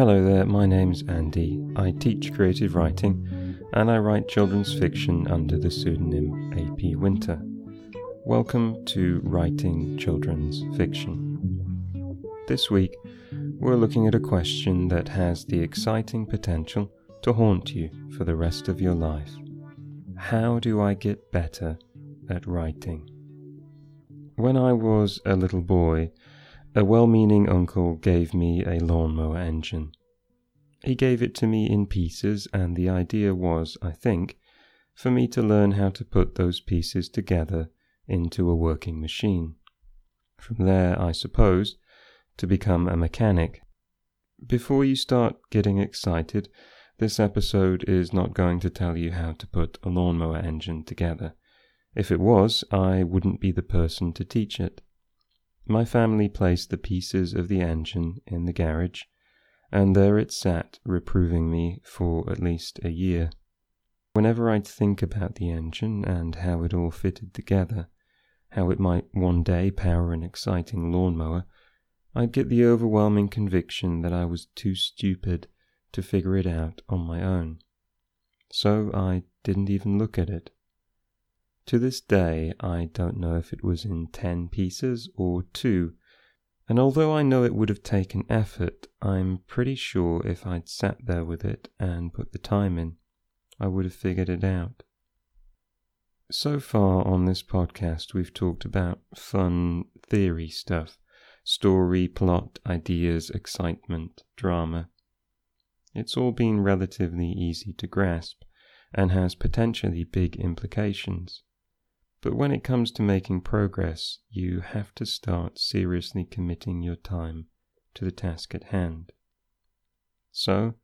Hello there, my name's Andy. I teach creative writing and I write children's fiction under the pseudonym AP Winter. Welcome to Writing Children's Fiction. This week, we're looking at a question that has the exciting potential to haunt you for the rest of your life. How do I get better at writing? When I was a little boy, a well meaning uncle gave me a lawnmower engine. He gave it to me in pieces, and the idea was, I think, for me to learn how to put those pieces together into a working machine. From there, I suppose, to become a mechanic. Before you start getting excited, this episode is not going to tell you how to put a lawnmower engine together. If it was, I wouldn't be the person to teach it. My family placed the pieces of the engine in the garage, and there it sat reproving me for at least a year. Whenever I'd think about the engine and how it all fitted together, how it might one day power an exciting lawnmower, I'd get the overwhelming conviction that I was too stupid to figure it out on my own. So I didn't even look at it. To this day, I don't know if it was in ten pieces or two, and although I know it would have taken effort, I'm pretty sure if I'd sat there with it and put the time in, I would have figured it out. So far on this podcast, we've talked about fun theory stuff story, plot, ideas, excitement, drama. It's all been relatively easy to grasp and has potentially big implications. But when it comes to making progress, you have to start seriously committing your time to the task at hand. So,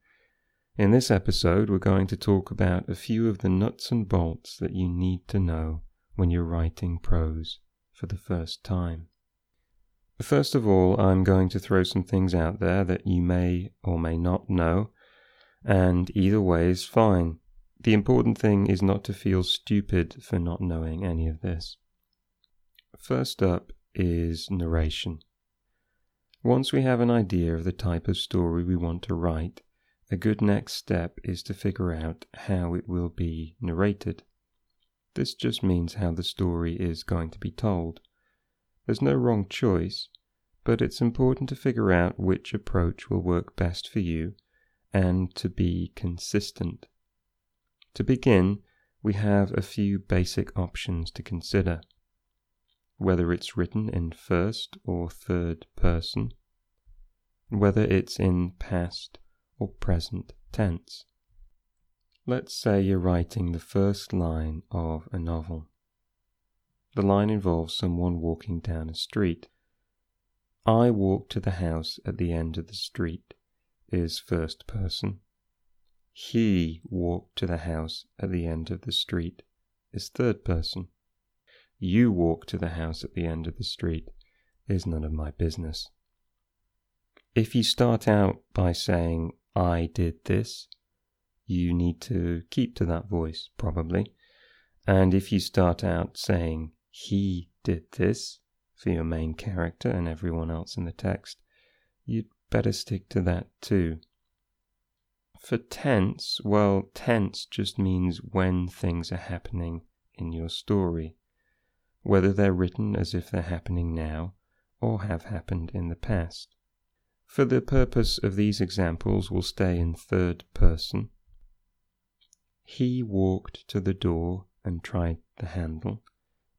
in this episode, we're going to talk about a few of the nuts and bolts that you need to know when you're writing prose for the first time. First of all, I'm going to throw some things out there that you may or may not know, and either way is fine. The important thing is not to feel stupid for not knowing any of this. First up is narration. Once we have an idea of the type of story we want to write, a good next step is to figure out how it will be narrated. This just means how the story is going to be told. There's no wrong choice, but it's important to figure out which approach will work best for you and to be consistent. To begin, we have a few basic options to consider. Whether it's written in first or third person, whether it's in past or present tense. Let's say you're writing the first line of a novel. The line involves someone walking down a street. I walk to the house at the end of the street is first person. He walked to the house at the end of the street is third person. You walk to the house at the end of the street is none of my business. If you start out by saying, I did this, you need to keep to that voice, probably. And if you start out saying, he did this, for your main character and everyone else in the text, you'd better stick to that too. For tense, well, tense just means when things are happening in your story, whether they're written as if they're happening now or have happened in the past. For the purpose of these examples, we'll stay in third person. He walked to the door and tried the handle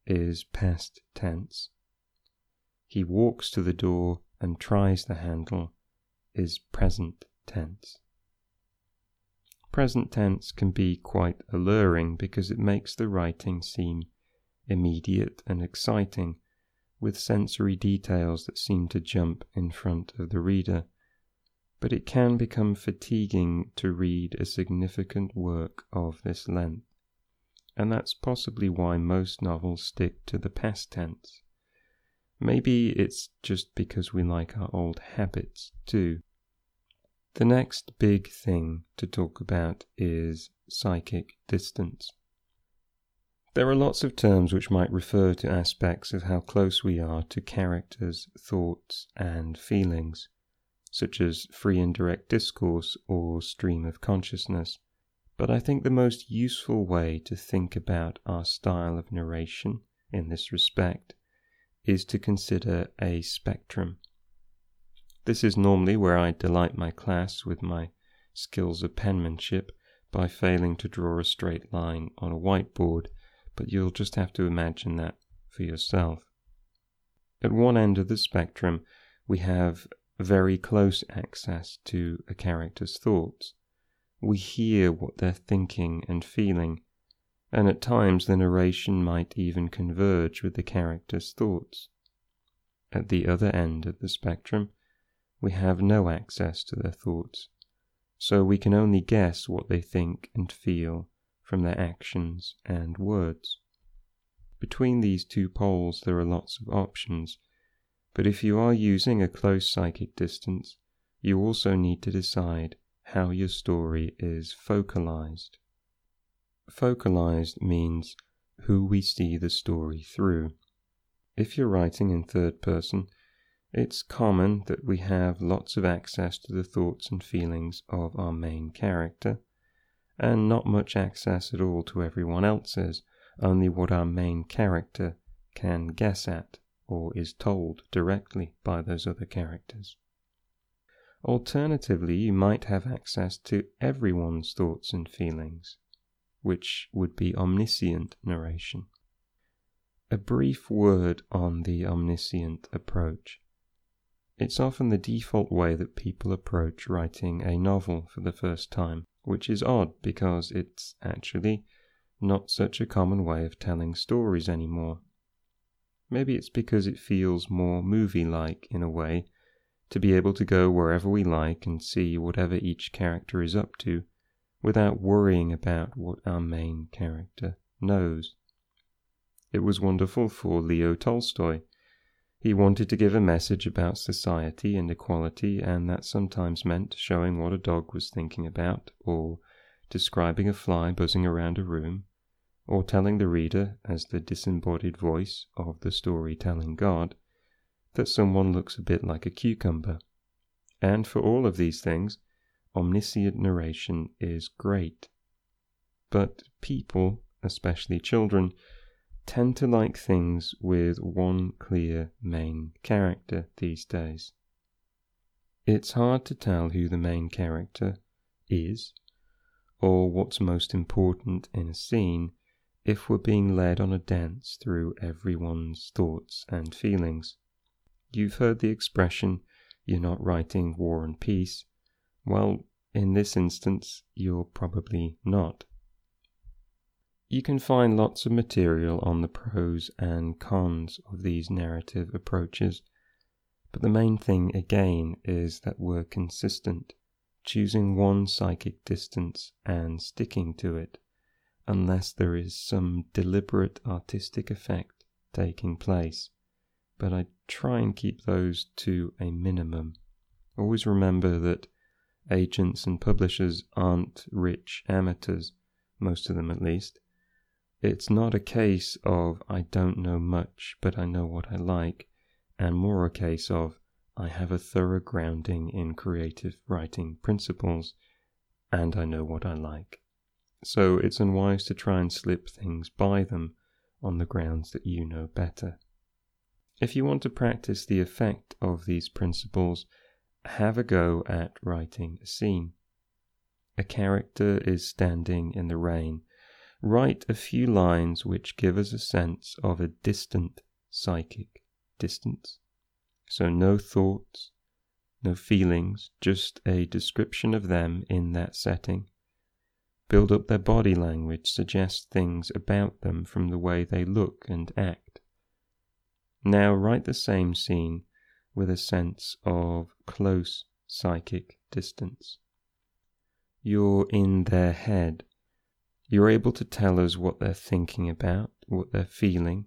is past tense. He walks to the door and tries the handle is present tense. Present tense can be quite alluring because it makes the writing seem immediate and exciting, with sensory details that seem to jump in front of the reader. But it can become fatiguing to read a significant work of this length, and that's possibly why most novels stick to the past tense. Maybe it's just because we like our old habits too. The next big thing to talk about is psychic distance. There are lots of terms which might refer to aspects of how close we are to characters, thoughts, and feelings. such as free and direct discourse or stream of consciousness. But I think the most useful way to think about our style of narration in this respect is to consider a spectrum. This is normally where I delight my class with my skills of penmanship by failing to draw a straight line on a whiteboard, but you'll just have to imagine that for yourself. At one end of the spectrum, we have very close access to a character's thoughts. We hear what they're thinking and feeling, and at times the narration might even converge with the character's thoughts. At the other end of the spectrum, we have no access to their thoughts, so we can only guess what they think and feel from their actions and words. Between these two poles, there are lots of options, but if you are using a close psychic distance, you also need to decide how your story is focalized. Focalized means who we see the story through. If you're writing in third person, it's common that we have lots of access to the thoughts and feelings of our main character, and not much access at all to everyone else's, only what our main character can guess at or is told directly by those other characters. Alternatively, you might have access to everyone's thoughts and feelings, which would be omniscient narration. A brief word on the omniscient approach. It's often the default way that people approach writing a novel for the first time, which is odd because it's actually not such a common way of telling stories anymore. Maybe it's because it feels more movie like in a way to be able to go wherever we like and see whatever each character is up to without worrying about what our main character knows. It was wonderful for Leo Tolstoy he wanted to give a message about society and equality, and that sometimes meant showing what a dog was thinking about, or describing a fly buzzing around a room, or telling the reader, as the disembodied voice of the storytelling God, that someone looks a bit like a cucumber. And for all of these things, omniscient narration is great. But people, especially children, tend to like things with one clear main character these days. It's hard to tell who the main character is, or what's most important in a scene, if we're being led on a dance through everyone's thoughts and feelings. You've heard the expression, you're not writing war and peace. Well, in this instance, you're probably not. You can find lots of material on the pros and cons of these narrative approaches, but the main thing again is that we're consistent, choosing one psychic distance and sticking to it, unless there is some deliberate artistic effect taking place. But I try and keep those to a minimum. Always remember that agents and publishers aren't rich amateurs, most of them at least it's not a case of I don't know much, but I know what I like, and more a case of I have a thorough grounding in creative writing principles, and I know what I like. So it's unwise to try and slip things by them on the grounds that you know better. If you want to practice the effect of these principles, have a go at writing a scene. A character is standing in the rain write a few lines which give us a sense of a distant psychic distance. So, no thoughts, no feelings, just a description of them in that setting. Build up their body language, suggest things about them from the way they look and act. Now write the same scene with a sense of close psychic distance. You're in their head you're able to tell us what they're thinking about, what they're feeling,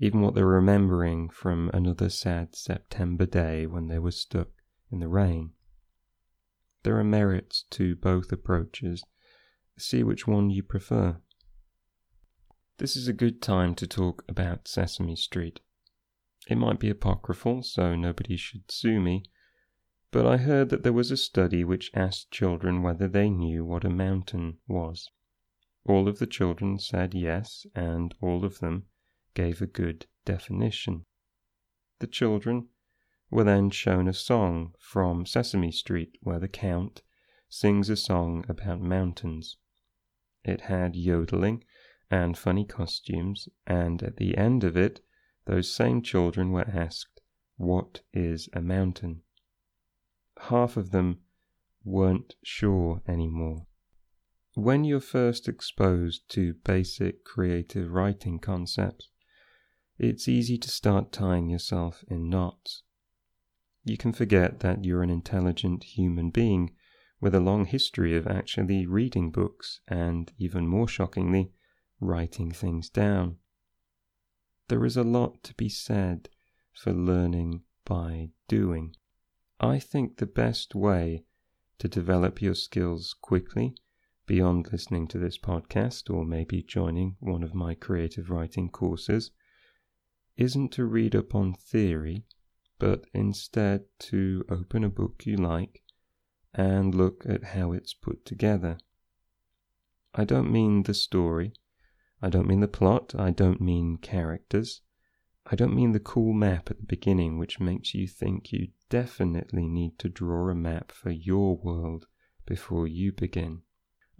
even what they're remembering from another sad September day when they were stuck in the rain. There are merits to both approaches. See which one you prefer. This is a good time to talk about Sesame Street. It might be apocryphal, so nobody should sue me, But I heard that there was a study which asked children whether they knew what a mountain was. All of the children said yes, and all of them gave a good definition. The children were then shown a song from Sesame Street where the Count sings a song about mountains. It had yodeling and funny costumes, and at the end of it, those same children were asked, What is a mountain? Half of them weren't sure anymore. When you're first exposed to basic creative writing concepts, it's easy to start tying yourself in knots. You can forget that you're an intelligent human being with a long history of actually reading books and, even more shockingly, writing things down. There is a lot to be said for learning by doing. I think the best way to develop your skills quickly, beyond listening to this podcast or maybe joining one of my creative writing courses, isn't to read up on theory, but instead to open a book you like and look at how it's put together. I don't mean the story, I don't mean the plot, I don't mean characters, I don't mean the cool map at the beginning which makes you think you definitely need to draw a map for your world before you begin.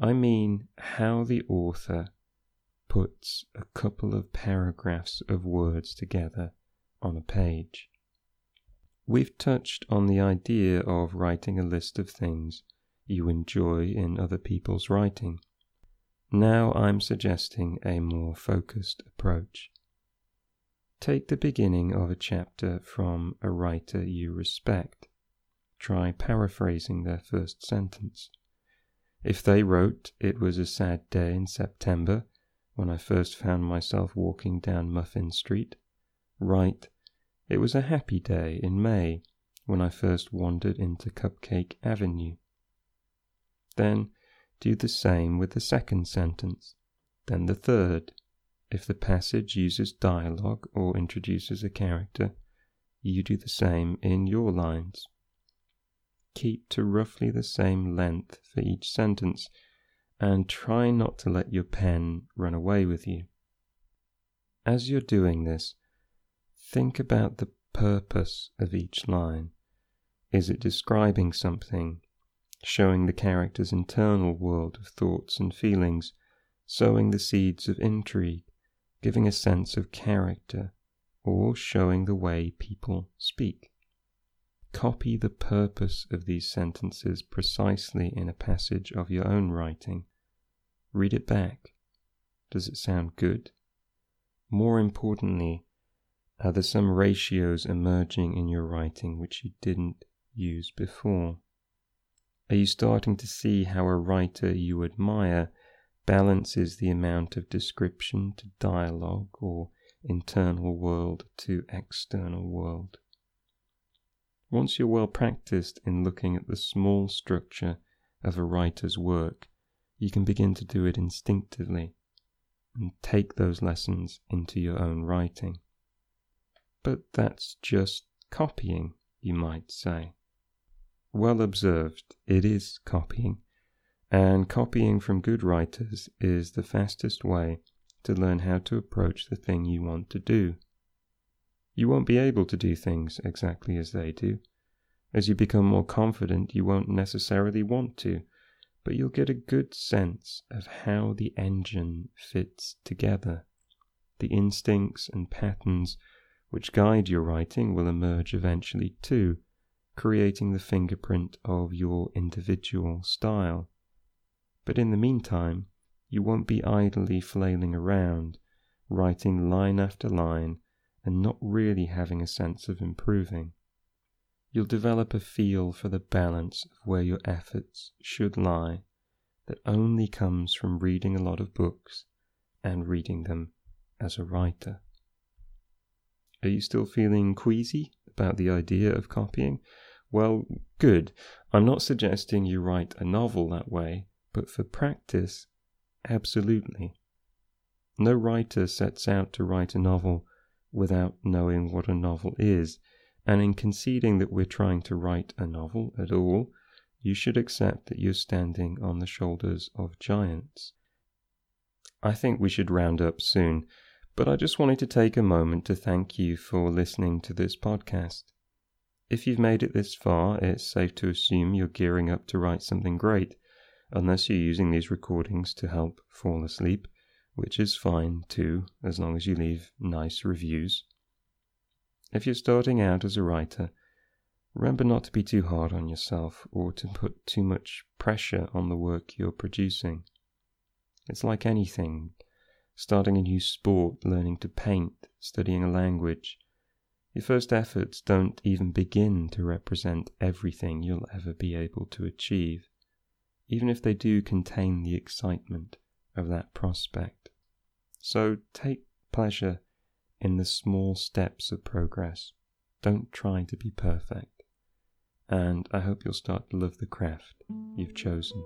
I mean how the author puts a couple of paragraphs of words together on a page. We've touched on the idea of writing a list of things you enjoy in other people's writing. Now I'm suggesting a more focused approach. Take the beginning of a chapter from a writer you respect. Try paraphrasing their first sentence. If they wrote, It was a sad day in September when I first found myself walking down Muffin Street. Write, it was a happy day in May when I first wandered into Cupcake Avenue. Then do the same with the second sentence, then the third. If the passage uses dialogue or introduces a character, you do the same in your lines. Keep to roughly the same length for each sentence and try not to let your pen run away with you. As you're doing this, think about the purpose of each line. Is it describing something, showing the character's internal world of thoughts and feelings, sowing the seeds of intrigue, giving a sense of character, or showing the way people speak? Copy the purpose of these sentences precisely in a passage of your own writing. Read it back. Does it sound good? More importantly, are there some ratios emerging in your writing which you didn't use before? Are you starting to see how a writer you admire balances the amount of description to dialogue or internal world to external world? Once you're well practiced in looking at the small structure of a writer's work, you can begin to do it instinctively and take those lessons into your own writing. But that's just copying, you might say. Well observed, it is copying, and copying from good writers is the fastest way to learn how to approach the thing you want to do. You won't be able to do things exactly as they do. As you become more confident, you won't necessarily want to, but you'll get a good sense of how the engine fits together. The instincts and patterns which guide your writing will emerge eventually too, creating the fingerprint of your individual style. But in the meantime, you won't be idly flailing around, writing line after line and not really having a sense of improving. You'll develop a feel for the balance of where your efforts should lie that only comes from reading a lot of books and reading them as a writer. Are you still feeling queasy about the idea of copying? Well, good. I'm not suggesting you write a novel that way, but for practice, absolutely. No writer sets out to write a novel without knowing what a novel is, And in conceding that we're trying to write a novel at all, you should accept that you're standing on the shoulders of giants. I think we should round up soon, but I just wanted to take a moment to thank you for listening to this podcast. If you've made it this far, it's safe to assume you're gearing up to write something great, unless you're using these recordings to help fall asleep, which is fine too, as long as you leave nice reviews. If you're starting out as a writer, remember not to be too hard on yourself or to put too much pressure on the work you're producing. It's like anything starting a new sport, learning to paint, studying a language. Your first efforts don't even begin to represent everything you'll ever be able to achieve, even if they do contain the excitement of that prospect. So take pleasure in the small steps of progress. Don't try to be perfect. And I hope you'll start to love the craft you've chosen.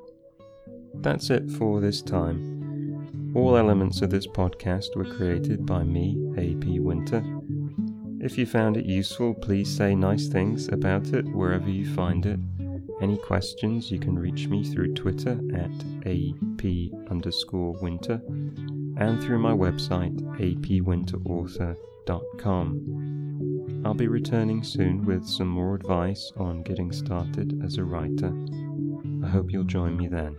That's it for this time. All elements of this podcast were created by me, AP Winter. If you found it useful, please say nice things about it wherever you find it. Any questions, you can reach me through Twitter at AP underscore winter and through my website, apwinterauthor.com. I'll be returning soon with some more advice on getting started as a writer. I hope you'll join me then.